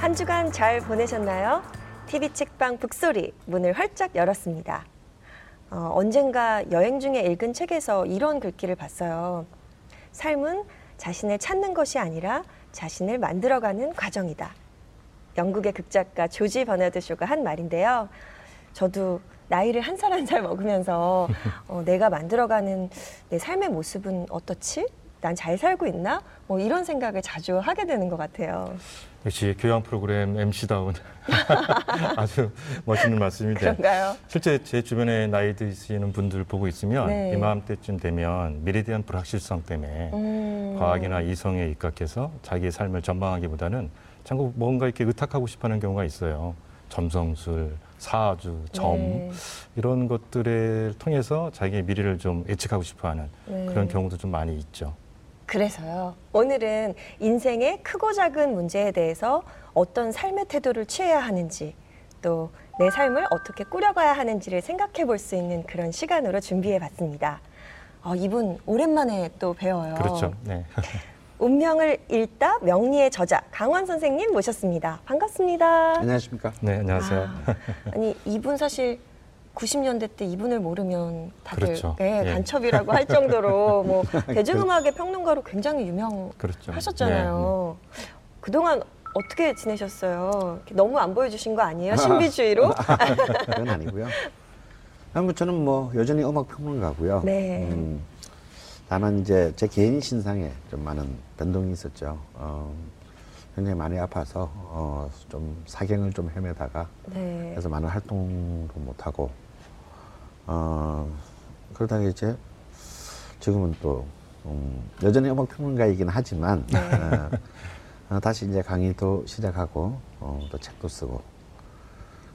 한 주간 잘 보내셨나요? TV 책방 북소리 문을 활짝 열었습니다. 어, 언젠가 여행 중에 읽은 책에서 이런 글귀를 봤어요. 삶은 자신을 찾는 것이 아니라 자신을 만들어가는 과정이다. 영국의 극작가 조지 버나드 쇼가 한 말인데요. 저도 나이를 한 살 한살 먹으면서 어, 내가 만들어가는 내 삶의 모습은 어떻지? 난 잘 살고 있나? 뭐 이런 생각을 자주 하게 되는 것 같아요. 역시 교양 프로그램 MC다운 아주 멋있는 말씀인데 그런가요? 실제 제 주변에 나이 드시는 분들 보고 있으면 네. 이맘때쯤 되면 미래에 대한 불확실성 때문에 음. 과학이나 이성에 입각해서 자기의 삶을 전망하기보다는 자꾸 뭔가 이렇게 의탁하고 싶어하는 경우가 있어요. 점성술, 사주, 점 네. 이런 것들을 통해서 자기의 미래를 좀 예측하고 싶어하는 네. 그런 경우도 좀 많이 있죠. 그래서요. 오늘은 인생의 크고 작은 문제에 대해서 어떤 삶의 태도를 취해야 하는지 또 내 삶을 어떻게 꾸려가야 하는지를 생각해 볼 수 있는 그런 시간으로 준비해 봤습니다. 어, 이분 오랜만에 또 뵈어요. 그렇죠. 네. 운명을 읽다 명리의 저자 강원 선생님 모셨습니다. 반갑습니다. 안녕하십니까? 네, 안녕하세요. 아, 아니 이분 사실 90년대 때 이분을 모르면 다들 그렇죠. 예, 예. 간첩이라고 할 정도로 뭐 대중음악의 평론가로 굉장히 그렇죠. 유명하셨잖아요. 그동안 어떻게 지내셨어요? 너무 안 보여주신 거 아니에요? 신비주의로? 그건 아니고요. 아무 저는 뭐 여전히 음악 평론가고요. 네. 음, 다만 이제 제 개인 신상에 좀 많은 변동이 있었죠. 어, 굉장히 많이 아파서 어, 좀 사경을 좀 헤매다가 네. 그래서 많은 활동도 못 하고 어, 그러다가 이제 지금은 또 음, 여전히 음악 평론가이긴 하지만 네. 어, 어, 다시 이제 강의도 시작하고 어, 또 책도 쓰고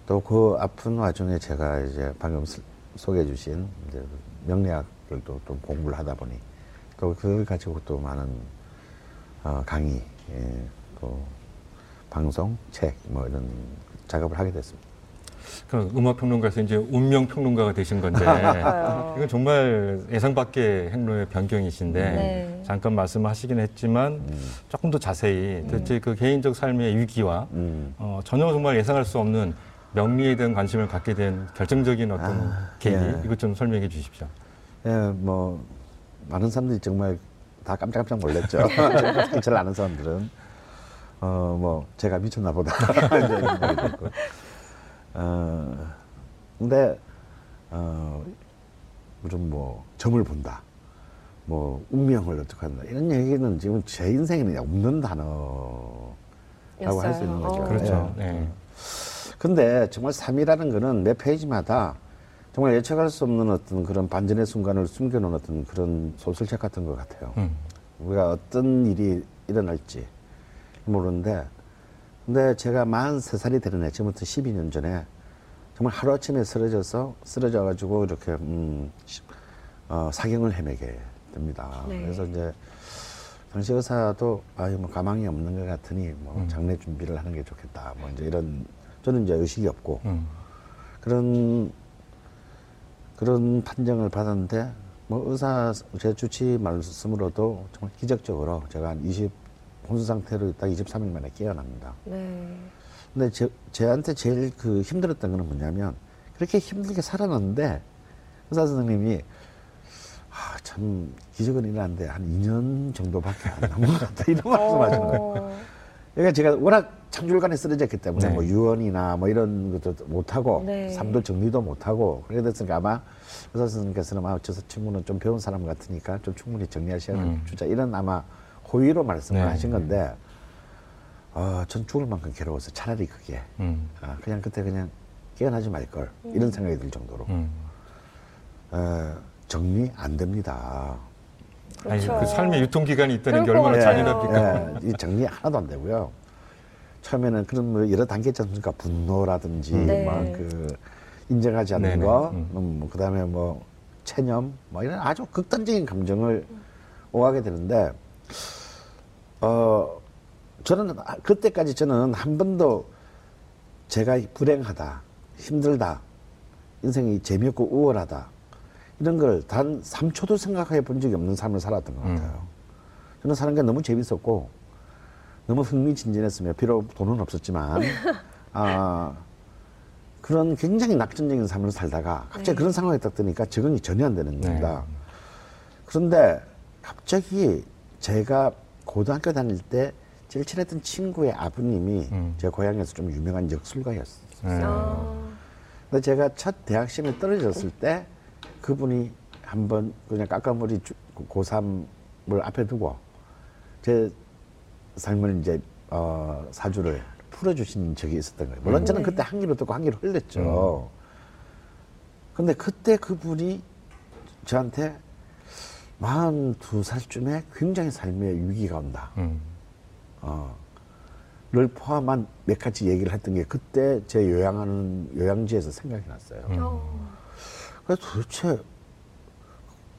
또 그 아픈 와중에 제가 이제 방금 스- 소개해 주신 이제 명리학을 또, 좀 공부를 하다 보니 또 그걸 가지고 또 많은 어, 강의 예, 또 방송 책 뭐 이런 작업을 하게 됐습니다. 그 음악 평론가에서 이제 운명 평론가가 되신 건데. 이건 정말 예상 밖의 행로의 변경이신데 네. 잠깐 말씀하시긴 했지만 조금 더 자세히 도대체 그 개인적 삶의 위기와 음. 어, 전혀 정말 예상할 수 없는 명리에 대한 관심을 갖게 된 결정적인 어떤 아, 계기 예. 이것 좀 설명해 주십시오. 예, 뭐 많은 사람들이 정말 다 깜짝깜짝 놀랐죠. 저를 아는 사람들은 어 뭐 제가 미쳤나 보다 어 근데 어 무슨 뭐 점을 본다, 뭐 운명을 어떻게 한다 이런 얘기는 지금 제 인생에는 없는 단어라고 할 수 있는 거죠. 어. 그렇죠. 예. 네. 근데 정말 삶이라는 거는 매 페이지마다 정말 예측할 수 없는 어떤 그런 반전의 순간을 숨겨놓은 어떤 그런 소설책 같은 것 같아요. 음. 우리가 어떤 일이 일어날지 모르는데, 근데 제가 43살이 되는 해, 지금부터 12년 전에 정말 하루아침에 쓰러져서, 쓰러져가지고 이렇게, 음, 시- 어, 사경을 헤매게 됩니다. 네. 그래서 이제 당시 의사도 아유 뭐 가망이 없는 것 같으니 뭐 음. 장례 준비를 하는 게 좋겠다. 뭐 이제 이런 저는 이제 의식이 없고 음. 그런 그런 판정을 받았는데 뭐 의사 제 주치 말씀으로도 정말 기적적으로 제가 한 20, 혼수 상태로 있다 23일 만에 깨어납니다. 네. 근데 제, 제한테 제일 그 힘들었던 거는 뭐냐면 그렇게 힘들게 살아났는데 의사 선생님이 아, 참 기적은 일어났는데 한 2년 정도밖에 안 남은 것 같다 이런 말씀 하시는 거예요. 어, 그러니까 제가 워낙 창줄간에 쓰러졌기 때문에 네. 뭐 유언이나 뭐 이런 것도 못하고 네. 삶도 정리도 못하고 그래 됐으니까 아마 의사 선생님께서는 아마 저 친구는 좀 배운 사람 같으니까 좀 충분히 정리할 시간을 음. 주자 이런 아마 호의로 말씀을 네. 하신 건데 어, 전 죽을 만큼 괴로워서 차라리 그게 음. 아, 그냥 그때 그냥 깨어나지 말걸 이런 생각이 들 정도로 음. 어, 정리 안 됩니다. 아니, 그렇죠. 그 삶의 유통기간이 있다는 게 얼마나. 잔인합니까? 예, 이 정리 하나도 안 되고요. 처음에는 그런 뭐 여러 단계 있지 않습니까? 분노라든지 네. 막그 인정하지 않는 네네. 거, 음. 음, 그다음에 뭐 체념, 뭐 이런 아주 극단적인 감정을 오가게 되는데 어 저는 아- 그때까지 저는 한 번도 제가 불행하다, 힘들다, 인생이 재미없고 우월하다 이런 걸 단 3초도 생각해 본 적이 없는 삶을 살았던 것 음. 같아요. 저는 사는 게 너무 재밌었고 너무 흥미진진했으며 비록 돈은 없었지만 아 그런 굉장히 낙천적인 삶을 살다가 갑자기 네. 그런 상황에 딱 드니까 적응이 전혀 안 되는 네. 겁니다. 그런데 갑자기 제가 고등학교 다닐 때 제일 친했던 친구의 아버님이 음. 제 고향에서 좀 유명한 역술가였어요. 네. 아, 근데 제가 첫 대학 시험에 떨어졌을 때 그분이 한번 그냥 깎아머리 주- 고3을 앞에 두고 제 삶을 이제 어, 사주를 풀어주신 적이 있었던 거예요. 물론 저는 네. 그때 한 귀로 듣고 한 귀로 흘렸죠. 근데 그때 그분이 저한테 42 살쯤에 굉장히 삶의 위기가 온다. 음. 어, 를 포함한 몇 가지 얘기를 했던 게 그때 제 요양하는 요양지에서 생각이 났어요. 음. 어, 그래서 도대체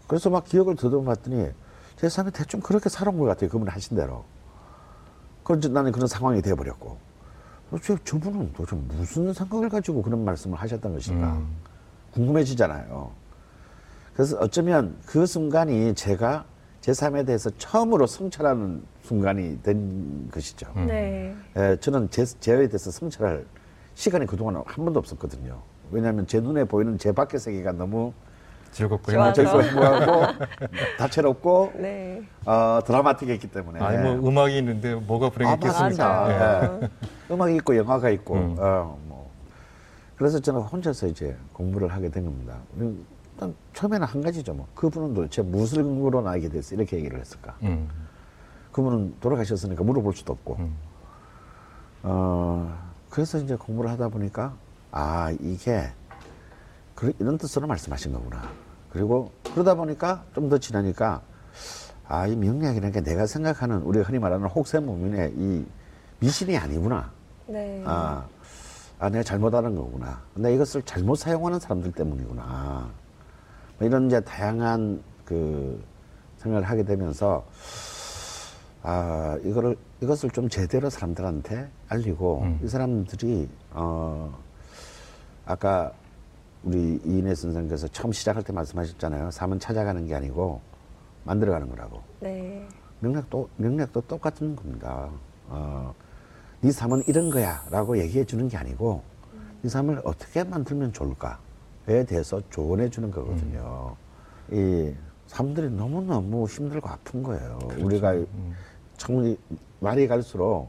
그래서 막 기억을 더듬어봤더니 제 삶에 대충 그렇게 살아온 것 같아요. 그분 하신 대로. 그래서 나는 그런 상황이 돼버렸고 도대체 저분은 도대체 무슨 생각을 가지고 그런 말씀을 하셨던 것인가 음. 궁금해지잖아요. 그래서 어쩌면 그 순간이 제가 제 삶에 대해서 처음으로 성찰하는 순간이 된 것이죠. 음. 네. 예, 저는 제, 제에 대해서 성찰할 시간이 그동안 한 번도 없었거든요. 왜냐하면 제 눈에 보이는 제 밖의 세계가 너무 즐겁고 행복하죠. 행복하고 다채롭고 네. 어, 드라마틱했기 때문에 아니 뭐 음악이 있는데 뭐가 아, 불행했겠습니까? 예. 예. 음악이 있고 영화가 있고 음. 어, 뭐. 그래서 저는 혼자서 이제 공부를 하게 된 겁니다. 일단 처음에는 한 가지죠. 뭐. 그분은 도대체 무엇을 근거로 나에게 됐어 이렇게 얘기를 했을까? 음. 그분은 돌아가셨으니까 물어볼 수도 없고. 음. 어, 그래서 이제 공부를 하다 보니까, 아, 이게, 그래, 이런 뜻으로 말씀하신 거구나. 그리고 그러다 보니까 좀 더 지나니까, 아, 이 명리학이라는 게 내가 생각하는 우리가 흔히 말하는 혹세무민의 이 미신이 아니구나. 네. 아, 아, 내가 잘못하는 거구나. 근데 이것을 잘못 사용하는 사람들 때문이구나. 뭐 이런 이제 다양한 그 생각을 하게 되면서, 아, 이거를, 이것을 좀 제대로 사람들한테 알리고, 음. 이 사람들이, 어, 아까 우리 이인혜 선생님께서 처음 시작할 때 말씀하셨잖아요. 삶은 찾아가는 게 아니고 만들어가는 거라고. 네. 명략도 명략도 똑같은 겁니다. 어, 네 삶은 이런 거야라고 얘기해 주는 게 아니고 네 삶을 어떻게 만들면 좋을까 에 대해서 조언해 주는 거거든요. 이 사람들이 너무 너무 힘들고 아픈 거예요. 우리가 참 말이 갈수록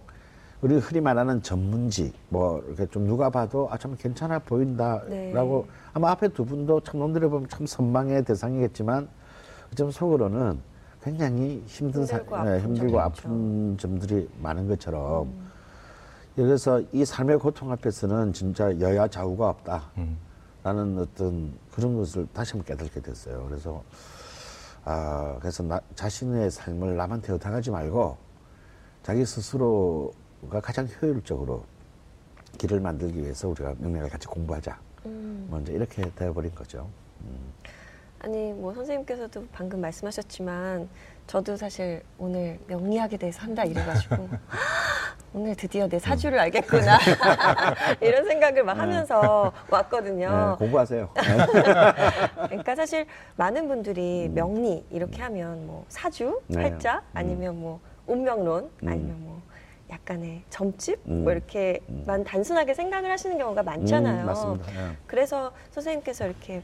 우리 흔히 말하는 전문직 뭐 이렇게 좀 누가 봐도 아 참 괜찮아 보인다라고 네. 아마 앞에 두 분도 참 놈들이 보면 참 선망의 대상이겠지만 좀 속으로는 굉장히 힘든 사, 힘들고 예, 아픈 힘들고 아픈 점들이 많은 것처럼 음. 그래서 이 삶의 고통 앞에서는 진짜 여야 좌우가 없다. 음. 라는 어떤 그런 것을 다시 한번 깨닫게 됐어요. 그래서 아 그래서 나, 자신의 삶을 남한테 의탁하지 말고 자기 스스로가 가장 효율적으로 길을 만들기 위해서 우리가 명맥을 같이 공부하자. 음. 먼저 이렇게 되어버린 거죠. 아니 뭐 선생님께서도 방금 말씀하셨지만 저도 사실 오늘 명리학에 대해서 한다 이래가지고 오늘 드디어 내 사주를 알겠구나 이런 생각을 막 하면서 왔거든요. 네, 공부하세요. 그러니까 사실 많은 분들이 명리 이렇게 하면 뭐 사주, 네. 팔자 음. 아니면 뭐 운명론 음. 아니면 뭐 약간의 점집 음. 뭐 이렇게만 단순하게 생각을 하시는 경우가 많잖아요. 음, 맞습니다. 예. 그래서 선생님께서 이렇게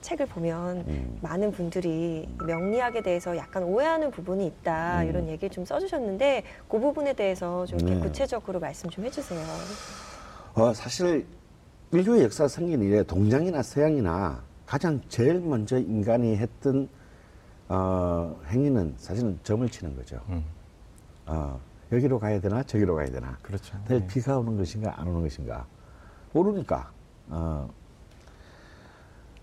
책을 보면 음. 많은 분들이 명리학에 대해서 약간 오해하는 부분이 있다 음. 이런 얘기를 좀 써주셨는데 그 부분에 대해서 좀 이렇게 네. 구체적으로 말씀 좀 해주세요. 어, 사실 인류의 역사 생긴 이래 동양이나 서양이나 가장 제일 먼저 인간이 했던 어, 행위는 사실은 점을 치는 거죠. 음. 어, 여기로 가야 되나 저기로 가야 되나. 그렇죠. 네. 비가 오는 것인가 안 오는 것인가 모르니까. 어.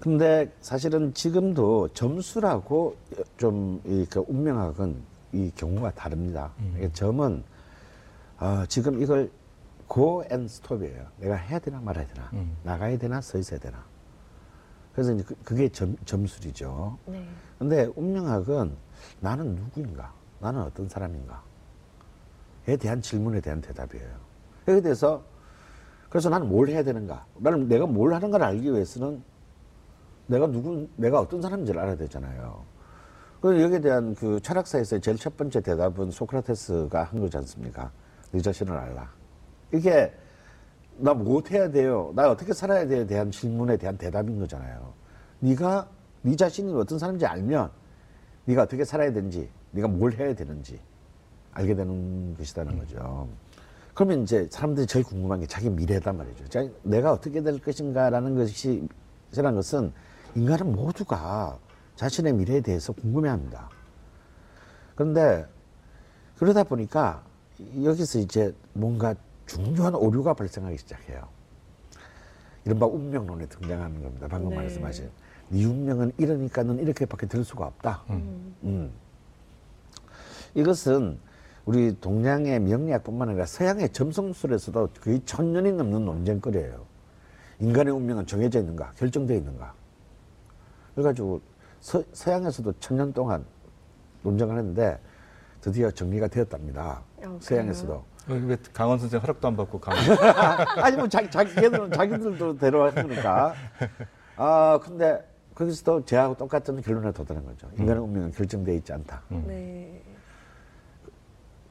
근데 사실은 지금도 점수라고 좀이그 운명학은 이 경우가 다릅니다. 음. 점은 어, 지금 이걸 go and stop이에요. 내가 해야 되나 말아야 되나, 음. 나가야 되나 서 있어야 되나. 그래서 이제 그, 그게 점, 점술이죠. 네. 근데 운명학은 나는 누구인가? 나는 어떤 사람인가? 에 대한 질문에 대한 대답이에요. 여기에 대해서 그래서 나는 뭘 해야 되는가? 나는 내가 뭘 하는가를 알기 위해서는 내가 누구, 내가 어떤 사람인지를 알아야 되잖아요. 그 여기에 대한 그 철학사에서 제일 첫 번째 대답은 소크라테스가 한 거지 않습니까? 네 자신을 알라. 이게 나 못해야 돼요. 나 어떻게 살아야 돼에 대한 질문에 대한 대답인 거잖아요. 네가 네 자신이 어떤 사람인지 알면 네가 어떻게 살아야 되는지, 네가 뭘 해야 되는지 알게 되는 것이라는 거죠. 그러면 이제 사람들이 제일 궁금한 게 자기 미래단 말이죠. 자, 내가 어떻게 될 것인가라는 것이 이라는 것은 인간은 모두가 자신의 미래에 대해서 궁금해합니다. 그런데 그러다 보니까 여기서 이제 뭔가 중요한 오류가 발생하기 시작해요. 이른바 운명론에 등장하는 겁니다. 방금 네. 말씀하신 네 운명은 이러니까 는 이렇게밖에 될 수가 없다. 음. 이것은 우리 동양의 명리학뿐만 아니라 서양의 점성술에서도 거의 천 년이 넘는 논쟁거리예요. 인간의 운명은 정해져 있는가, 결정되어 있는가. 그래가지고 서, 서양에서도 천년 동안 논쟁을 했는데 드디어 정리가 되었답니다. 그래요? 서양에서도. 어, 왜 강원 선생 허락도 안 받고 강원 아니 뭐 자기 자기 걔들은 자기들도 데려왔으니까. 아 근데 거기서도 제하고 똑같은 결론에 도달한 거죠. 인간의 운명은 결정되어 있지 않다. 네.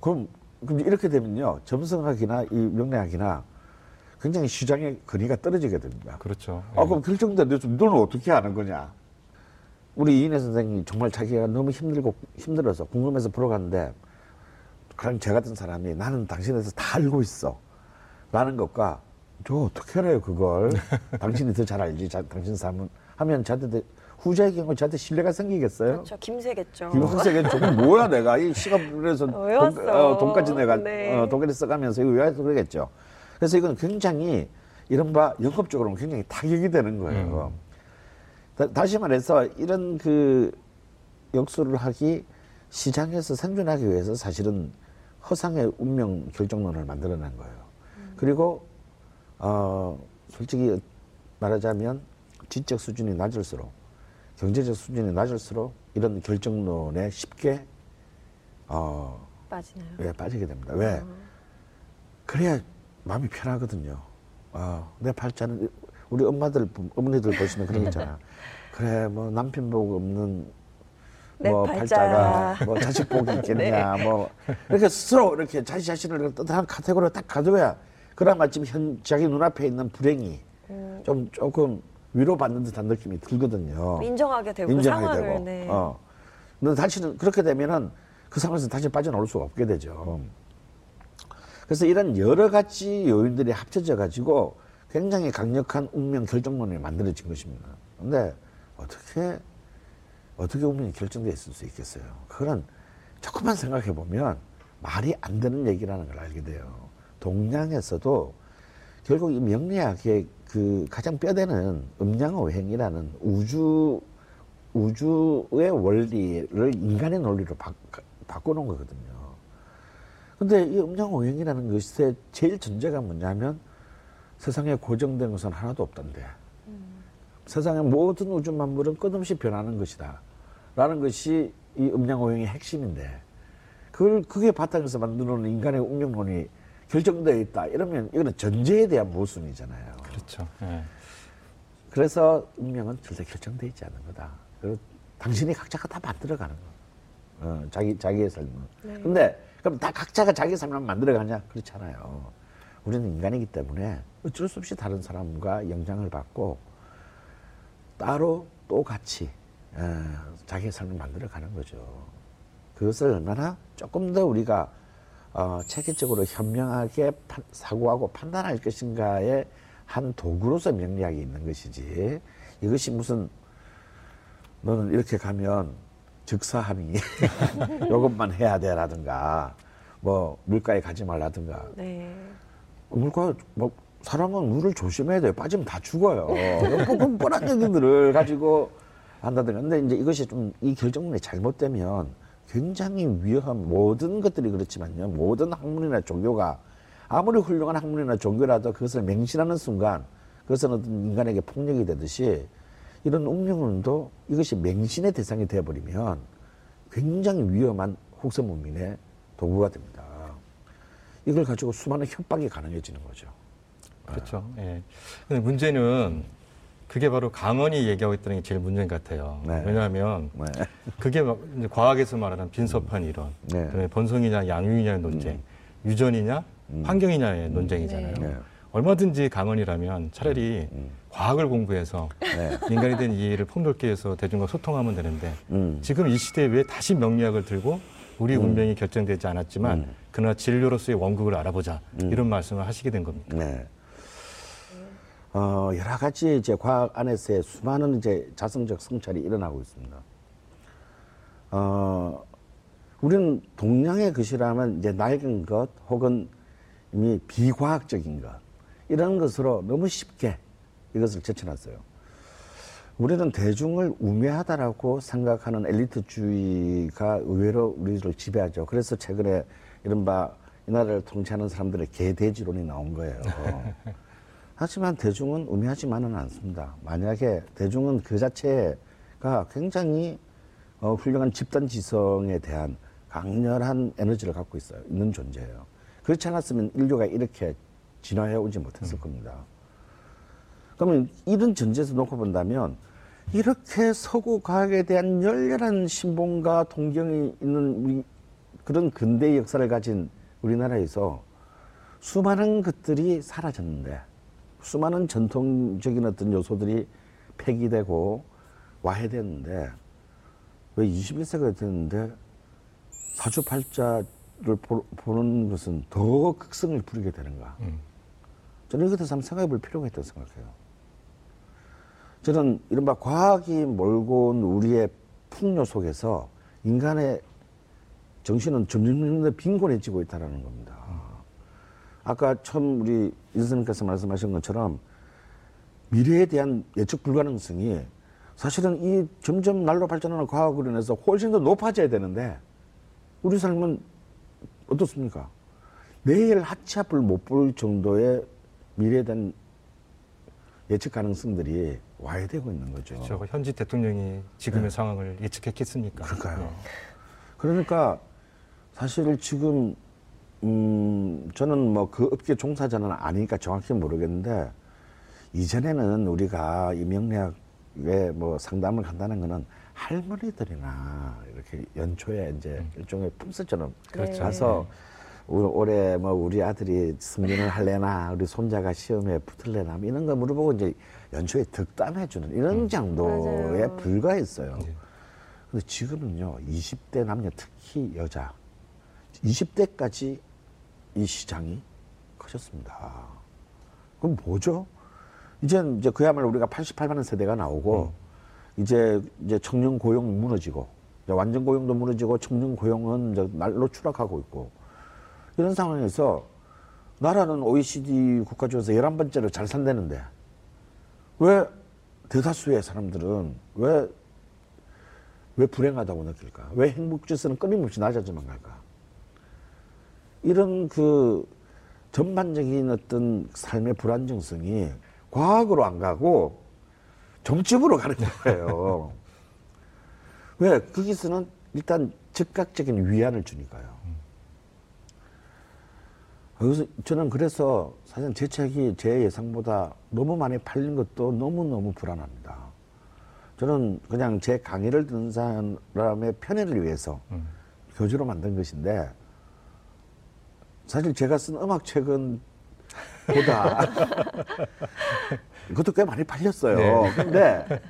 그럼, 그럼 이렇게 되면요. 점성학이나 이 명리학이나 굉장히 시장의 거리가 떨어지게 됩니다. 그렇죠. 아, 그럼 결정된데 너는 어떻게 아는 거냐? 우리 이인혜 선생님이 정말 자기가 너무 힘들고 힘들어서 궁금해서 보러 갔는데 그럼 제 같은 사람이 나는 당신에서 다 알고 있어. 라는 것과 저 어떻게 알아요 그걸 당신이 더 잘 알지 자, 당신 삶은 하면 저한테 더- 후자의 경우 저한테 신뢰가 생기겠어요? 그렇죠. 김새겠죠. 김학생이 저건 뭐야 내가 이 시간에서 어. 돈, 어, 돈까지 내가 네. 어, 돈까지 써가면서 이거 외워서 그러겠죠. 그래서 이건 굉장히 이른바 영업적으로는 굉장히 타격이 되는 거예요. 다, 다 시 말해서 이런 그 역수를 하기 시장에서 생존하기 위해서 사실은 허상의 운명 결정론을 만들어낸 거예요. 그리고 어 솔직히 말하자면 지적 수준이 낮을수록 경제적 수준이 낮을수록 이런 결정론에 쉽게 어 빠지나요? 왜 빠지게 됩니다. 왜? 그래야 마음이 편하거든요. 어, 내 팔자는 우리 엄마들 어머니들 보시면 그런 거 있잖아. 그래 뭐 남편 복 없는 내뭐 팔자. 팔자가 뭐 자식 복이 있겠냐 뭐 이렇게 스스로 이렇게 자기 자신을 뜻한 카테고리로 딱 가져야 그래야 마침 현 자기 눈앞에 있는 불행이 좀 조금 위로받는 듯한 느낌이 들거든요. 인정하게 되고 그 인정하게 상황을 되고. 네. 어. 근데 다시는 그렇게 되면은 그 상황에서 다시 빠져나올 수가 없게 되죠. 그래서 이런 여러 가지 요인들이 합쳐져 가지고 굉장히 강력한 운명 결정론이 만들어진 것입니다. 근데 어떻게 어떻게 운명이 결정되어 있을 수 있겠어요? 그거는 조금만 생각해 보면 말이 안 되는 얘기라는 걸 알게 돼요. 동양에서도 결국 이 명리학의 그 가장 뼈대는 음양오행이라는 우주 우주의 원리를 인간의 논리로 바, 바꿔놓은 거거든요. 근데 이 음양오행이라는 것의 제일 전제가 뭐냐면 세상에 고정된 것은 하나도 없던데. 세상의 모든 우주 만물은 끝없이 변하는 것이다. 라는 것이 이 음양오행의 핵심인데, 그걸, 그게 바탕에서 만들어놓은 인간의 운명론이 결정되어 있다. 이러면 이거는 전제에 대한 모순이잖아요. 그렇죠. 예. 그래서 운명은 절대 결정되어 있지 않는 거다. 그리고 당신이 각자가 다 만들어가는 거. 어, 자기, 자기의 삶을. 네. 근데, 그럼 다 각자가 자기 삶을 만들어가냐? 그렇잖아요. 우리는 인간이기 때문에 어쩔 수 없이 다른 사람과 영향을 받고 따로 또 같이 어, 자기의 삶을 만들어 가는 거죠. 그것을 얼마나 조금 더 우리가 어, 체계적으로 현명하게 판- 사고하고 판단할 것인가의 한 도구로서 명리학이 있는 것이지 이것이 무슨 너는 이렇게 가면 즉사함이 요것만 해야 돼라든가 뭐 물가에 가지 말라든가 네. 물가 뭐 사람은 물을 조심해야 돼요. 빠지면 다 죽어요. 뭐 뻔한 얘기들을 가지고 한다든가. 근데 이제 이것이 좀 이 결정론이 잘못되면 굉장히 위험한 모든 것들이 그렇지만요. 모든 학문이나 종교가 아무리 훌륭한 학문이나 종교라도 그것을 맹신하는 순간 그것은 어떤 인간에게 폭력이 되듯이 이런 운명론도 이것이 맹신의 대상이 되어버리면 굉장히 위험한 혹세무민의 도구가 됩니다. 이걸 가지고 수많은 협박이 가능해지는 거죠. 그렇죠. 예. 근데 문제는 그게 바로 강원이 얘기하고 있다는 게 제일 문제인 것 같아요. 네. 왜냐하면 네. 그게 과학에서 말하는 빈섭한 이론, 네. 그다음에 번성이냐 양육이냐의 논쟁, 유전이냐 환경이냐의 논쟁이잖아요. 네. 얼마든지 강원이라면 차라리 음. 과학을 공부해서 네. 인간에 대한 이해를 폭넓게 해서 대중과 소통하면 되는데 음. 지금 이 시대에 왜 다시 명리학을 들고 우리 운명이 결정되지 않았지만 음. 그러나 진료로서의 원국을 알아보자 이런 말씀을 하시게 된 겁니다. 네. 어, 여러 가지 이제 과학 안에서의 수많은 이제 자성적 성찰이 일어나고 있습니다. 어, 우리는 동양의 것이라면 이제 낡은 것 혹은 이미 비과학적인 것 이런 것으로 너무 쉽게 이것을 제쳐놨어요. 우리는 대중을 우매하다라고 생각하는 엘리트주의가 의외로 우리를 지배하죠. 그래서 최근에 이른바 이 나라를 통치하는 사람들의 개돼지론이 나온 거예요. 하지만 대중은 우매하지만은 않습니다. 만약에 대중은 그 자체가 굉장히 어, 훌륭한 집단 지성에 대한 강렬한 에너지를 갖고 있어요. 있는 존재예요. 그렇지 않았으면 인류가 이렇게 진화해 오지 못했을 겁니다. 그러면 이런 전제에서 놓고 본다면 이렇게 서구 과학에 대한 열렬한 신봉과 동경이 있는 우리 그런 근대 역사를 가진 우리나라에서 수많은 것들이 사라졌는데 수많은 전통적인 어떤 요소들이 폐기되고 와해됐는데 왜 21세가 됐는데 사주팔자를 보, 보는 것은 더 극성을 부리게 되는가? 음. 저는 이것에 대해서 한번 생각해 볼 필요가 있다고 생각해요. 저는 이른바 과학이 몰고 온 우리의 풍요 속에서 인간의 정신은 점점 더 빈곤해지고 있다는 겁니다. 아까 처음 우리 이 선생님께서 말씀하신 것처럼 미래에 대한 예측 불가능성이 사실은 이 점점 날로 발전하는 과학으로 인해서 훨씬 더 높아져야 되는데 우리 삶은 어떻습니까? 내일 하치 앞을 못 볼 정도의 미래에 대한 예측 가능성들이 와해되고 있는 거죠. 저 현지 대통령이 지금의 상황을 예측했겠습니까? 네. 그러니까요. 네. 그러니까 사실 지금 음 저는 뭐 그 업계 종사자는 아니니까 정확히 모르겠는데 이전에는 우리가 이 명리학에 뭐 상담을 한다는 거는 할머니들이나 이렇게 연초에 이제 일종의 품새처럼 그렇죠. 가서 우- 올해 뭐 우리 아들이 승진을 할래나 우리 손자가 시험에 붙을래나 뭐 이런 거 물어보고 이제 연초에 덕담해 주는 이런 정도에 맞아요. 불과했어요. 예. 근데 지금은요, 20대 남녀, 특히 여자, 20대까지 이 시장이 커졌습니다. 그럼 뭐죠? 이제 이제 그야말로 우리가 88만 원 세대가 나오고, 이제 이제 청년 고용 무너지고, 이제 완전 고용도 무너지고, 청년 고용은 이제 날로 추락하고 있고, 이런 상황에서 나라는 OECD 국가 중에서 11번째로 잘 산다는데, 왜 대다수의 사람들은 왜 왜 불행하다고 느낄까? 왜 행복 지수는 끊임없이 낮아져만 갈까? 이런 그 전반적인 어떤 삶의 불안정성이 과학으로 안 가고 정집으로 가는 거예요. 왜? 거기서는 일단 즉각적인 위안을 주니까요. 그래서 저는 그래서 사실 제 책이 제 예상보다 너무 많이 팔린 것도 너무너무 불안합니다. 저는 그냥 제 강의를 듣는 사람의 편의를 위해서 음. 교주로 만든 것인데 사실 제가 쓴 음악 책은 보다 그것도 꽤 많이 팔렸어요. 네. 근데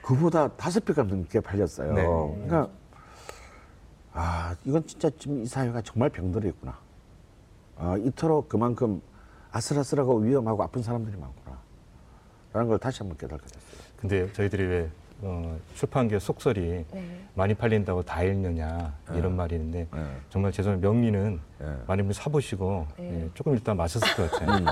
그보다 다섯 배가 넘게 팔렸어요. 네. 그러니까 아 이건 진짜 지금 이 사회가 정말 병들어 있구나. 아, 이토록 그만큼 아슬아슬하고 위험하고 아픈 사람들이 많구나. 라는 걸 다시 한번 깨닫게 됐어요. 근데 저희들이 왜 어, 출판계 속설이 네. 많이 팔린다고 다 읽느냐 이런 네. 말이 있는데 네. 정말 죄송해요 명리는 네. 많이 분 사보시고 네. 예, 조금 일단 마셨을 것 같아요.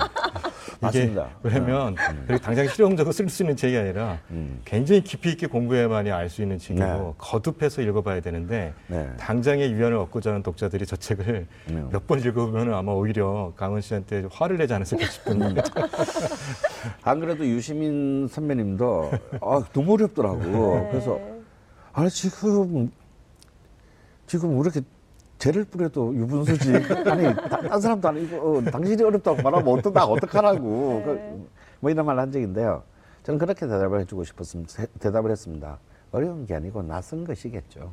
음. 맞습니다. 왜냐면 그렇게 당장 실용적으로 쓸 수 있는 책이 아니라 음. 굉장히 깊이 있게 공부해야만이 알 수 있는 책이고 네. 거듭해서 읽어봐야 되는데 네. 당장의 유연을 얻고자 하는 독자들이 저 책을 네. 몇번 읽어보면 아마 오히려 강원 씨한테 화를 내지 않았을까 싶은 안 그래도 유시민 선배님도 아, 너무 어렵더라고. 네. 그래서 아니 지금 지금 왜 이렇게 죄를 뿌려도 유분수지. 아니 다- 딴 사람도 아니고 어, 당신이 어렵다고 말하면 어떡 나 어떡하라고. 네. 그, 뭐 이런 말 한 적인데요. 저는 그렇게 대답을 해주고 싶었습니다. 대답을 했습니다. 어려운 게 아니고 낯선 것이겠죠.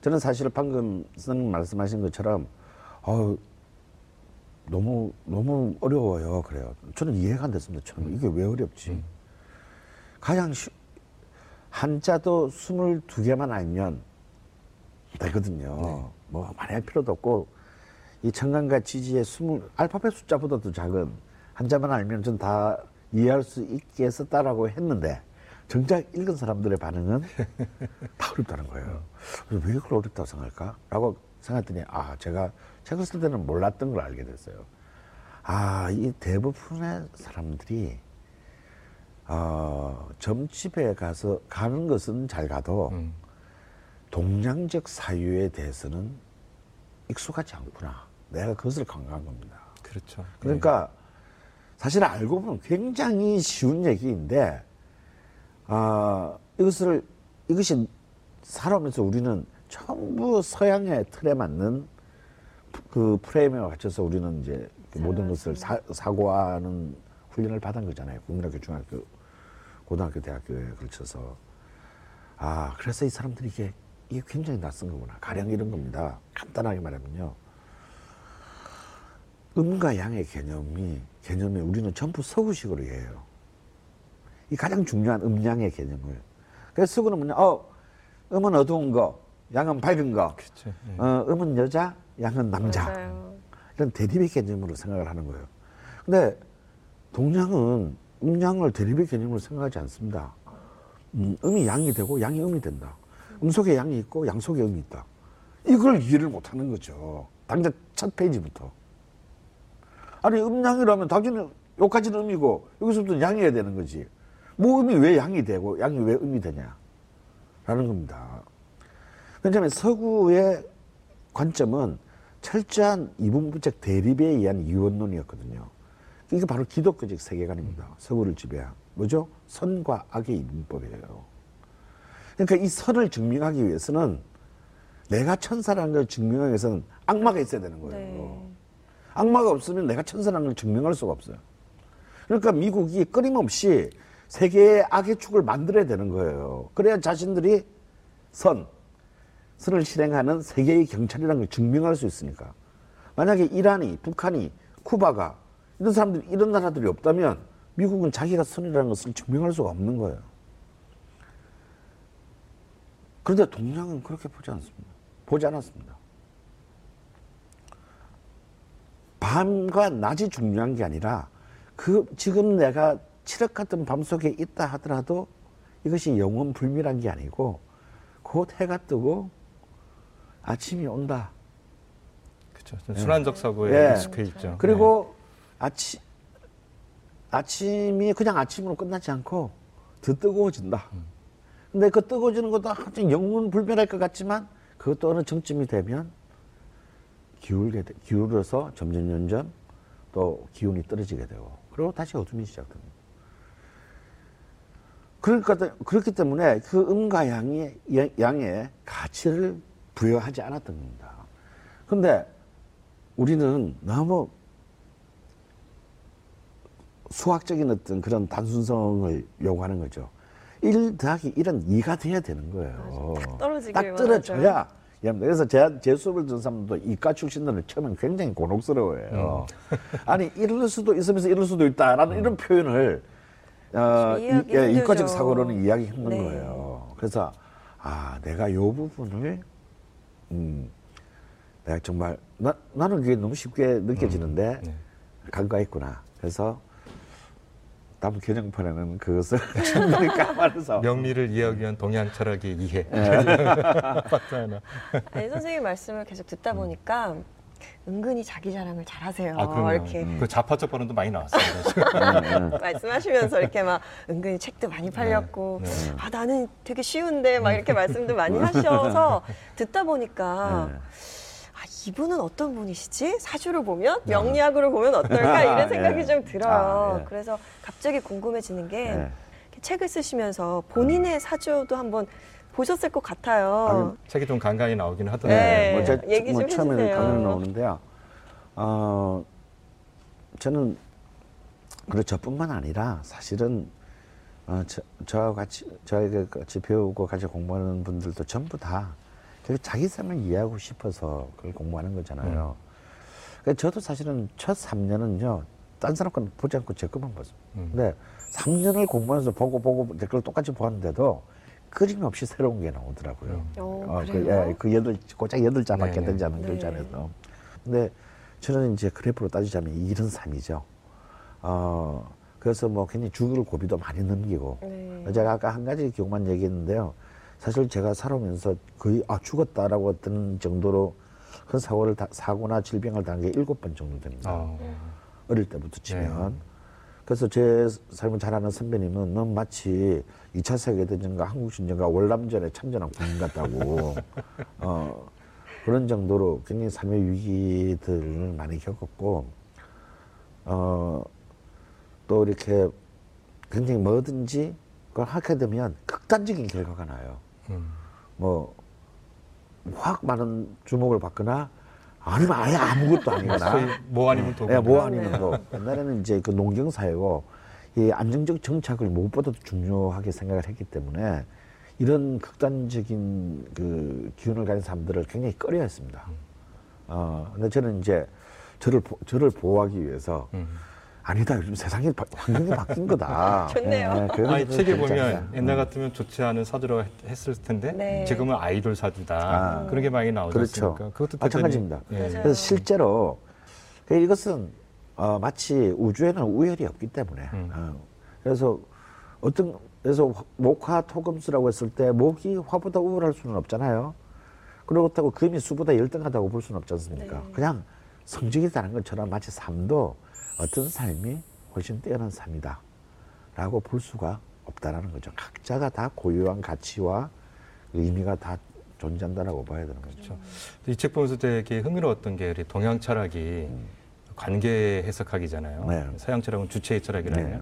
저는 사실 방금 선생님 말씀하신 것처럼 어, 너무 너무 어려워요. 그래요. 저는 이해가 안 됐습니다. 처음 이게 왜 어렵지? 가장 쉬, 한자도 22개만 알면 되거든요. 뭐 많이 할 필요도 없고 이 청강과 지지의 20 알파벳 숫자보다도 작은 한자만 알면 전 다 이해할 수 있게 썼다라고 했는데 정작 읽은 사람들의 반응은 다 어렵다는 거예요. 그래서 왜 그걸 어렵다고 생각할까? 라고 생각했더니 아 제가 책을 쓸 때는 몰랐던 걸 알게 됐어요. 아 이 대부분의 사람들이 어, 점집에 가서 가는 것은 잘 가도 음. 동양적 사유에 대해서는 익숙하지 않구나. 내가 그것을 간과한 겁니다. 그렇죠. 그러니까 사실 알고 보면 굉장히 쉬운 얘기인데 아 이것을 이것이 살아오면서 우리는 전부 서양의 틀에 맞는 그 프레임에 맞춰서 우리는 이제 그 모든 것을 사, 사고하는 훈련을 받은 거잖아요. 국민학교, 중학교, 고등학교, 대학교에 걸쳐서 아 그래서 이 사람들이 이게 이게 굉장히 낯선 거구나. 가령 이런 겁니다. 간단하게 말하면요. 음과 양의 개념이 개념이 우리는 전부 서구식으로 이해해요. 이 가장 중요한 음양의 개념을. 그래서 서구는 뭐냐? 어, 음은 어두운 거, 양은 밝은 거. 그렇죠. 예. 어, 음은 여자, 양은 남자. 맞아요. 이런 대립의 개념으로 생각을 하는 거예요. 근데 동양은 음양을 대립의 개념으로 생각하지 않습니다. 음, 음이 양이 되고 양이 음이 된다. 음 속에 양이 있고 양 속에 음이 있다. 이걸 이해를 못 하는 거죠. 당장 첫 페이지부터. 아니, 음양이라면 당연히 여기까지는 음이고 여기서부터 양이어야 되는 거지. 뭐 음이 왜 양이 되고 양이 왜 음이 되냐. 라는 겁니다. 왜냐하면 서구의 관점은 철저한 이분법적 대립에 의한 이원론이었거든요. 이게 바로 기독교적 세계관입니다. 서구를 지배한 뭐죠? 선과 악의 이분법이에요. 그러니까 이 선을 증명하기 위해서는 내가 천사라는 걸 증명하기 위해서는 악마가 있어야 되는 거예요. 네. 악마가 없으면 내가 천사라는 걸 증명할 수가 없어요. 그러니까 미국이 끊임없이 세계의 악의 축을 만들어야 되는 거예요. 그래야 자신들이 선, 선을 실행하는 세계의 경찰이라는 걸 증명할 수 있으니까. 만약에 이란이, 북한이, 쿠바가 이런 사람들이 이런 나라들이 없다면 미국은 자기가 선이라는 것을 증명할 수가 없는 거예요. 그런데 동양은 그렇게 보지 않습니다. 보지 않았습니다. 밤과 낮이 중요한 게 아니라 그 지금 내가 칠흑 같은 밤 속에 있다 하더라도 이것이 영원 불멸한 게 아니고 곧 해가 뜨고 아침이 온다. 그렇죠. 좀 순환적 사고에 예. 익숙해 있죠. 그리고 아침 아침이 그냥 아침으로 끝나지 않고 더 뜨거워진다. 근데 그 뜨거워지는 것도 한참 영원 불멸할 것 같지만 그것도 어느 정점이 되면 기울게 돼, 기울어서 점점 점점 또 기운이 떨어지게 되고 그리고 다시 어둠이 시작됩니다. 그러니까 그렇기 때문에 그 음과 양의 양의 가치를 부여하지 않았던 겁니다. 근데 우리는 너무 수학적인 어떤 그런 단순성을 요구하는 거죠. 1 더하기 1은 2가 돼야 되는 거예요. 딱 떨어지길 딱 떨어져야. 그래서 제, 제 수업을 듣는 사람들도 이과 출신들은 처음엔 굉장히 곤혹스러워해요. 아니, 이럴 수도 있으면서 이럴 수도 있다라는 이런 표현을 어, 예. 이과적 사고로는 이해하기 힘든 네. 거예요. 그래서 아, 내가 요 부분을 음, 내가 정말 나, 나는 그게 너무 쉽게 느껴지는데 네. 간과했구나. 그래서 다음 개정판에는 그것을 충분히 감안해서 명리를 이해하기 위한 동양 철학의 이해. 네. 파트 하나. 아니, 선생님 말씀을 계속 듣다 보니까 은근히 자기 자랑을 잘하세요. 아. 이렇게 그 자파적 발언도 많이 나왔습니다. 말씀하시면서 이렇게 막 은근히 책도 많이 팔렸고 네, 네. 아 나는 되게 쉬운데 막 이렇게 말씀도 많이 하셔서 듣다 보니까 네. 아 이분은 어떤 분이시지 사주를 보면 명리학으로 보면 어떨까 이런 생각이 예. 좀 들어요. 아, 예. 그래서 갑자기 궁금해지는 게 예. 책을 쓰시면서 본인의 사주도 한번 보셨을 것 같아요. 책이 좀 간간히 나오긴 하던데. 네. 뭐, 제, 얘기 뭐좀 처음에 해주세요. 강연 나오는데요. 어, 저는 그렇죠. 뿐만 아니라 사실은 어, 저, 저와 같이 저에게 같이 배우고 같이 공부하는 분들도 전부 다 결국 자기 삶을 이해하고 싶어서 그걸 공부하는 거잖아요. 그러니까 저도 사실은 첫 3년은요, 딴 사람 건 보지 않고 제 것만 봤어요. 음. 근데 3년을 공부하면서 보고 보고 댓글 똑같이 보았는데도 끊임없이 새로운 게 나오더라고요. 음. 어, 그, 그래요? 예, 그 여덟, 고작 여덟 자밖에. 되지 않은 네. 글자에서. 근데 저는 이제 그래프로 따지자면 이런 삶이죠. 어, 그래서 뭐 굉장히 죽을 고비도 많이 넘기고. 네. 제가 아까 한 가지 기억만 얘기했는데요. 사실 제가 살아오면서 거의 아, 죽었다라고 드는 정도로 큰 사고를, 다, 사고나 질병을 당한 게 일곱 번 정도 됩니다. 어. 어릴 때부터 치면. 네. 그래서 제 삶을 잘 아는 선배님은 넌 마치 2차 세계대전과 한국신전과 월남전에 참전한 군인 같다고. 어, 그런 정도로 굉장히 삶의 위기들을 많이 겪었고, 어, 또 이렇게 굉장히 뭐든지 그걸 하게 되면 극단적인 결과가 나요. 음. 뭐, 확 많은 주목을 받거나 아니면 아예 아무것도 아니거나. 뭐 아니면 도. 예, 뭐 아니면 뭐. 옛날에는 이제 그 농경 사회고 이 안정적 정착을 무엇보다도 중요하게 생각을 했기 때문에 이런 극단적인 그 기운을 가진 사람들을 굉장히 꺼려했습니다. 어, 근데 저는 이제 저를 보- 저를 보호하기 위해서 음. 아니다 요즘 세상이 바- 환경이 바뀐 거다. 좋네요. 예, 그래서 아니 책에. 보면 옛날 같으면 좋지 않은 사주라고 했- 했을 텐데 네. 지금은 아이돌 사주다 아. 그런 게 많이 나오지 그렇죠. 그것도 마찬가지입니다. 예. 그래서 실제로 그 이것은 어, 마치 우주에는 우열이 없기 때문에 음. 어, 그래서 어떤 그래서 화- 목화 토금수라고 했을 때 목이 화보다 우월할 수는 없잖아요. 그렇다고 금이 수보다 열등하다고 볼 수는 없지 않습니까? 네. 그냥 성적이 다른 것처럼 마치 삶도 어떤 삶이 훨씬 뛰어난 삶이다. 라고 볼 수가 없다라는 거죠. 각자가 다 고유한 가치와 의미가 다 존재한다라고 봐야 되는 거죠. 그렇죠. 이 책 보면서 되게 흥미로웠던 게 우리 동양 철학이 관계 해석학이잖아요. 음. 네. 서양 철학은 주체의 철학이라면. 네.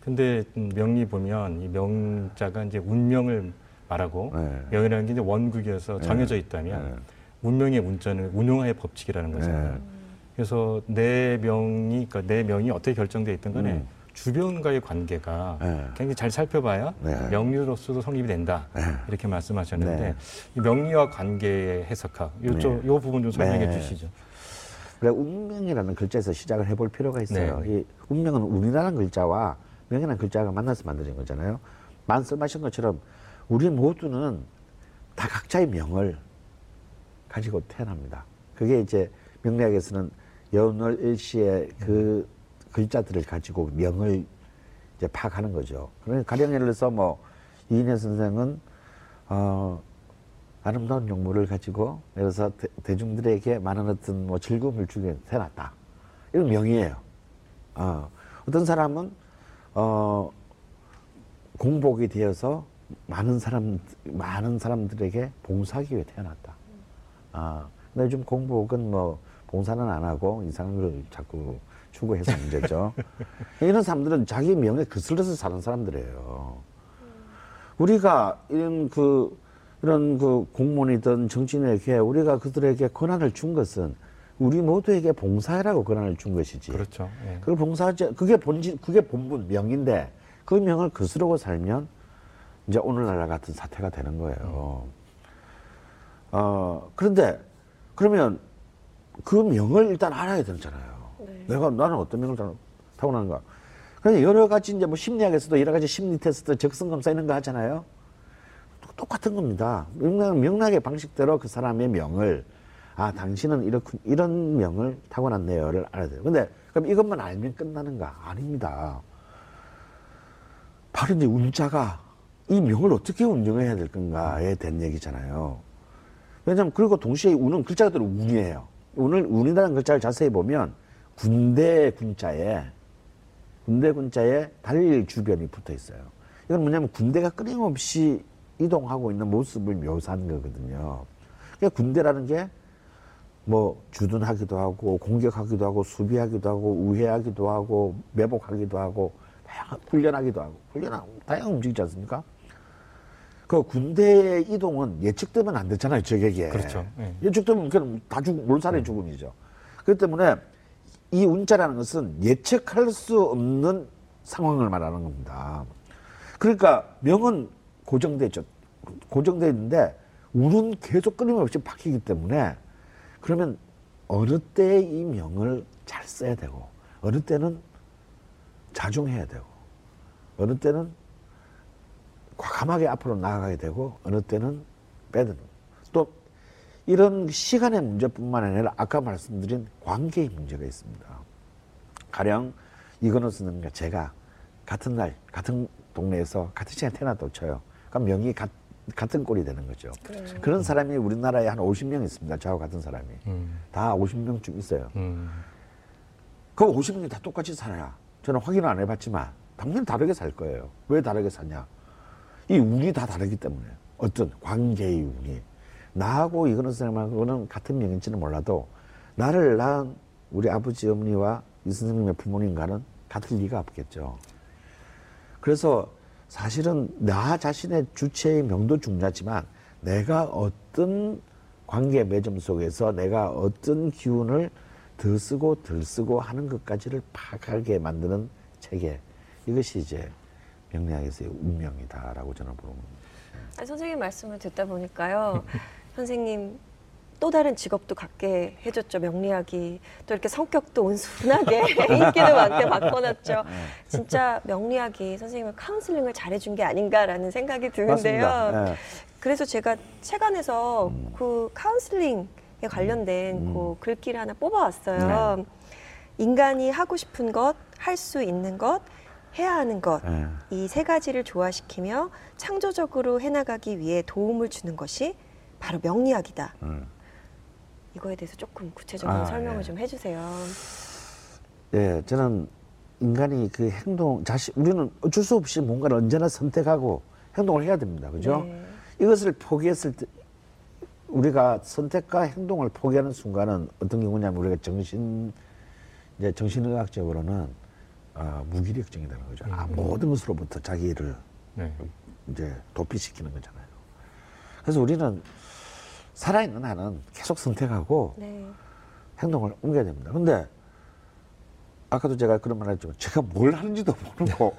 근데 음, 명리 보면 이 명자가 이제 운명을 말하고 네. 명이라는 게 이제 원국이어서 네. 정해져 있다면 네. 운명의 운자는 운용화의 법칙이라는 거잖아요. 네. 그래서 내 명이 그러니까 내 명이 어떻게 결정돼 있든 간에 음. 주변과의 관계가 네. 굉장히 잘 살펴봐야 네. 명리로서도 성립이 된다 네. 이렇게 말씀하셨는데 네. 이 명리와 관계의 해석학 요쪽 요 부분 좀 설명해 네. 주시죠. 그래 운명이라는 글자에서 시작을 해볼 필요가 있어요. 네. 이 운명은 운이라는 글자와 명이라는 글자가 만나서 만들어진 거잖아요. 말씀하신 것처럼 우리 모두는 다 각자의 명을 가지고 태어납니다. 그게 이제 명리학에서는 여운월 일시의 그 글자들을 가지고 명을 이제 파악하는 거죠. 그러니까 가령 예를 들어서 뭐 이인혜 선생은 어 아름다운 용모를 가지고 예를 들어서 대, 중들에게 많은 어떤 뭐 즐거움을 주게 태어났다. 이건 명이에요. 어, 어떤 사람은 어 공복이 되어서 많은 사람 많은 사람들에게 봉사하기 위해 태어났다. 아, 근데 요즘 공복은 뭐 봉사는 안 하고 걸 자꾸 추구해서 문제죠. 이런 사람들은 자기 명에 거슬려서 사는 사람들이에요. 우리가 이런 그 이런 그 공무원이든 정치인에게 우리가 그들에게 권한을 준 것은 우리 모두에게 봉사해라고 권한을 준 것이지. 그렇죠. 예. 그걸 봉사하지 그게 본질 그게 본분 명인데 그 명을 거스르고 살면 이제 오늘날 같은 사태가 되는 거예요. 어 그런데 그러면 그 명을 일단 알아야 되잖아요. 네. 내가 나는 어떤 명을 타- 타고나는가. 그래서 여러 가지 이제 뭐 심리학에서도 여러 가지 심리 테스트, 적성 검사 이런 거 하잖아요. 똑같은 겁니다. 명락, 명락의 방식대로 그 사람의 명을 아 당신은 이렇게 이런 명을 타고났네요를 알아야 돼요. 근데 그럼 이것만 알면 끝나는가? 아닙니다. 바로 이제 운자가 이 명을 어떻게 운영해야 될 건가에 대한 얘기잖아요. 왜냐하면 그리고 동시에 운은 글자 그대로 운이에요. 운을 운이라는 글자를 자세히 보면 군대 군자에 군대 군자에 달릴 주변이 붙어 있어요. 이건 뭐냐면 군대가 끊임없이 이동하고 있는 모습을 묘사한 거거든요. 그러니까 군대라는 게 뭐 주둔하기도 하고 공격하기도 하고 수비하기도 하고 우회하기도 하고 매복하기도 하고 다양한 훈련하기도 하고 훈련하고 다양한 움직이지 않습니까? 그 군대의 이동은 예측되면 안 되잖아요, 적에게. 그렇죠. 예. 예측되면 그냥 다 죽, 몰살의 죽음이죠. 그렇기 때문에 이 운자라는 것은 예측할 수 없는 상황을 말하는 겁니다. 그러니까 명은 고정되죠. 고정돼 있는데 운은 계속 끊임없이 바뀌기 때문에 그러면 어느 때 이 명을 잘 써야 되고 어느 때는 자중해야 되고 어느 때는 과감하게 앞으로 나아가야 되고 어느 때는 빼드는 또 이런 시간의 문제뿐만 아니라 아까 말씀드린 관계의 문제가 있습니다. 가령 이거는 쓰는 게 제가 같은 날 같은 동네에서 같은 시간에 태어났다고 쳐요. 그럼 명이 같, 같은 꼴이 되는 거죠. 그런 사람이 우리나라에 한 50명 있습니다. 저하고 같은 사람이. 음, 다 50명쯤 있어요. 음, 그 50명이 다 똑같이 살아야. 저는 확인을 안 해봤지만 당연히 다르게 살 거예요. 왜 다르게 사냐? 이 운이 다 다르기 때문에 어떤 관계의 운이 나하고 이거는 선생님하고는 같은 명인지는 몰라도 나를 낳은 우리 아버지 어머니와 이 선생님의 부모님과는 같을 리가 없겠죠. 그래서 사실은 나 자신의 주체의 명도 중요하지만 내가 어떤 관계 매점 속에서 내가 어떤 기운을 더 쓰고 덜 쓰고 하는 것까지를 파악하게 만드는 체계 이것이 이제 명리학에서의 운명이다라고 저는 보는 겁니다. 아니, 선생님 말씀을 듣다 보니까요. 선생님 또 다른 직업도 갖게 해줬죠. 명리학이 또 이렇게 성격도 온순하게 인기도 많게 바꿔놨죠. 진짜 명리학이 선생님을 카운슬링을 잘해준 게 아닌가라는 생각이 드는데요. 예. 그래서 제가 책 안에서 그 카운슬링에 관련된 음. 그 글귀를 하나 뽑아왔어요. 인간이 하고 싶은 것, 할 수 있는 것, 해야 하는 것. 예. 이세 가지를 조화시키며 창조적으로 해나가기 위해 도움을 주는 것이 바로 명리학이다. 음. 이거에 대해서 조금 구체적으로 아, 설명을 예. 좀 해주세요. 예, 저는 인간이 그 행동 자신 우리는 어쩔 수 없이 뭔가를 언제나 선택하고 행동을 해야 됩니다. 그죠? 네. 이것을 포기했을 때 우리가 선택과 행동을 포기하는 순간은 어떤 경우냐면 우리가 정신 이제 정신의학적으로는 어, 무기력증이 되는 거죠. 아, 모든 것으로부터 자기를 네. 이제 도피시키는 거잖아요. 그래서 우리는 살아있는 한은 계속 선택하고 네. 행동을 옮겨야 됩니다. 근데 아까도 제가 그런 말 했지만 제가 뭘 하는지도 모르고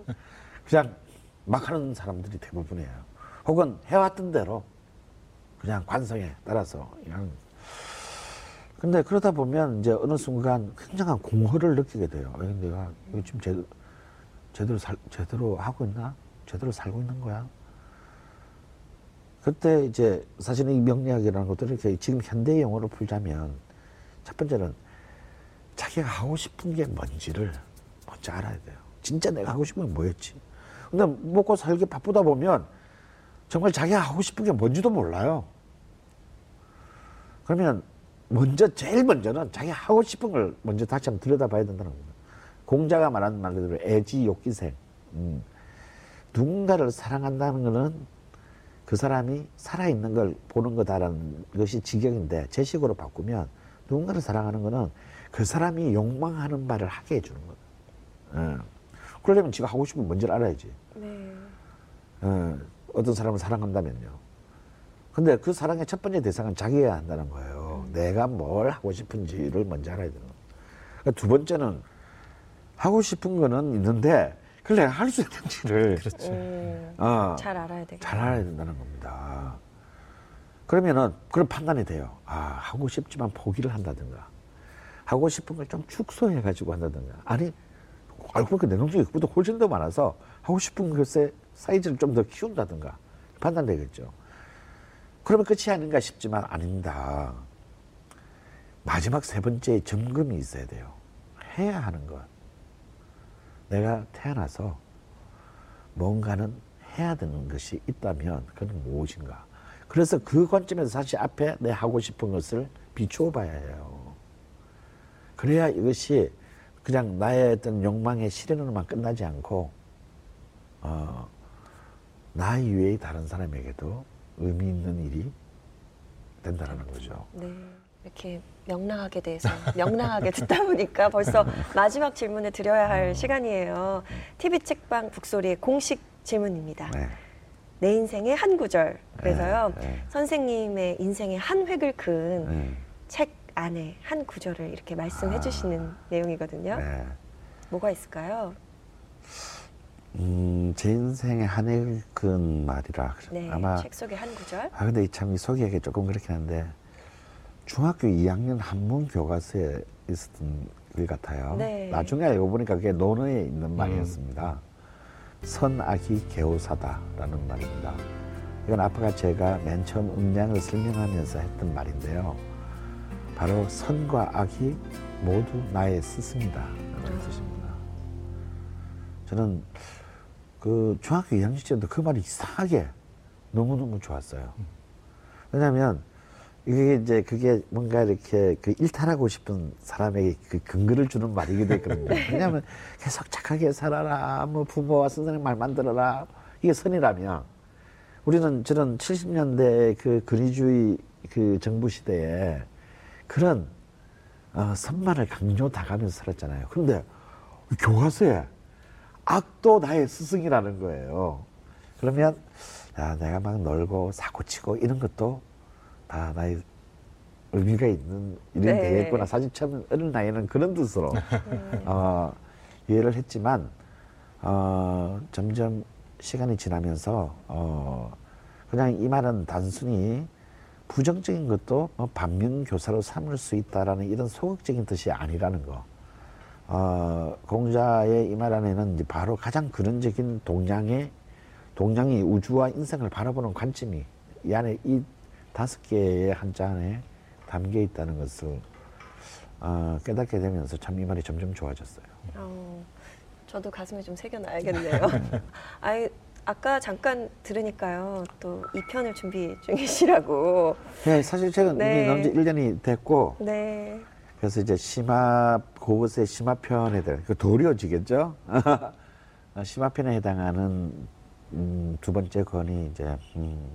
그냥 막 하는 사람들이 대부분이에요. 혹은 해왔던 대로 그냥 관성에 따라서 그냥 근데 그러다 보면 이제 어느 순간 굉장한 공허를 느끼게 돼요. 아, 내가 지금 제대로, 제대로 살, 제대로 하고 있나? 제대로 살고 있는 거야? 그때 이제 사실은 이 명리학이라는 것들을 이렇게 지금 현대 용어로 풀자면 첫 번째는 자기가 하고 싶은 게 뭔지를 먼저 알아야 돼요. 진짜 내가 하고 싶은 게 뭐였지? 근데 먹고 살기 바쁘다 보면 정말 자기가 하고 싶은 게 뭔지도 몰라요. 그러면 먼저 제일 먼저는 자기 하고 싶은 걸 먼저 다시 한번 들여다봐야 된다는 겁니다. 공자가 말한 말대로 애지욕기생. 음. 누군가를 사랑한다는 것은 그 사람이 살아있는 걸 보는 거다라는 것이 직역인데 제 식으로 바꾸면 누군가를 사랑하는 거는 그 사람이 욕망하는 바를 하게 해주는 거다. 예. 그러려면 지가 하고 싶은 건 뭔지를 알아야지. 네. 어, 어떤 사람을 사랑한다면요. 근데 그 사랑의 첫 번째 대상은 자기여야 한다는 거예요. 내가 뭘 하고 싶은지를 먼저 알아야 되는 거예요. 그러니까 두 번째는 하고 싶은 거는 있는데 그걸 내가 할 수 있는지를 그렇죠. 음, 어, 잘 알아야 되겠다. 잘 알아야 된다는 겁니다. 그러면은 그런 판단이 돼요. 아, 하고 싶지만 포기를 한다든가. 하고 싶은 걸 좀 축소해 가지고 한다든가. 아니, 알고 보니까 내동적이 그보다 훨씬 더 많아서 하고 싶은 것의 사이즈를 좀 더 키운다든가. 판단되겠죠. 그러면 끝이 아닌가 싶지만 아닙니다. 마지막 세 번째 점검이 있어야 돼요. 해야 하는 것. 내가 태어나서 뭔가는 해야 되는 것이 있다면 그건 무엇인가. 그래서 그 관점에서 사실 앞에 내 하고 싶은 것을 비추어 봐야 해요. 그래야 이것이 그냥 나의 어떤 욕망의 실현으로만 끝나지 않고, 어, 나 이외의 다른 사람에게도 의미 있는 일이 된다는 거죠. 네. 이렇게 명랑하게 대해서 명랑하게 듣다 보니까 벌써 마지막 질문을 드려야 할 시간이에요. TV 책방 북소리의 공식 질문입니다. 네. 내 인생의 한 구절. 그래서요. 네, 네. 선생님의 인생의 한 획을 그은 네. 책 안에 한 구절을 이렇게 말씀해 아. 주시는 내용이거든요. 네. 뭐가 있을까요? 음, 제 인생의 한 해근 말이라 네, 아마 책 속의 한 구절. 아 근데 참 이 소개하기 조금 그렇긴 한데 중학교 2학년 한문 교과서에 있었던 글 같아요. 네. 나중에 알고 보니까 그게 논어에 있는 말이었습니다. 선악이 개우사다라는 말입니다. 이건 아빠가 제가 맨 처음 음량을 설명하면서 했던 말인데요. 바로 선과 악이 모두 나의 스승이다. 라는 뜻입니다. 저는 그 중학교 2학년 때도 그 말이 이상하게 너무너무 좋았어요. 왜냐하면 이게 이제 그게 뭔가 이렇게 그 일탈하고 싶은 사람에게 그 근거를 주는 말이기도 했거든요. 왜냐하면 계속 착하게 살아라, 뭐 부모와 선생님 말만 들어라, 이게 선이라면 우리는 저는 70년대 그 근위주의 그 정부 시대에 그런 어, 선만을 강조 당하면서 살았잖아요. 그런데 교과서에 악도 나의 스승이라는 거예요. 그러면 야, 내가 막 놀고 사고치고 이런 것도 다 나의 의미가 있는 일이 네. 되겠구나. 사실 처음 어린 나이는 그런 뜻으로 어, 이해를 했지만 어, 점점 시간이 지나면서 어, 그냥 이 말은 단순히 부정적인 것도 뭐 반면교사로 삼을 수 있다라는 이런 소극적인 뜻이 아니라는 거. 어, 공자의 이 말 안에는 이제 바로 가장 근원적인 동양의 동양이 우주와 인생을 바라보는 관점이 이 안에 이 다섯 개의 한자 안에 담겨 있다는 것을 어, 깨닫게 되면서 참 이 말이 점점 좋아졌어요. 어, 저도 가슴에 좀 새겨놔야겠네요. 아이, 아까 잠깐 들으니까요. 또 2편을 준비 중이시라고. 네, 사실 제가 네. 이미 나온 지 1년이 됐고 네. 그래서 이제 심화 그것의 심화편에 대한 그 도리어지겠죠. 심화편에 해당하는 음, 두 번째 건이 이제 음,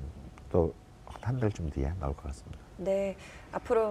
또 한 달 좀 뒤에 나올 것 같습니다. 네. 앞으로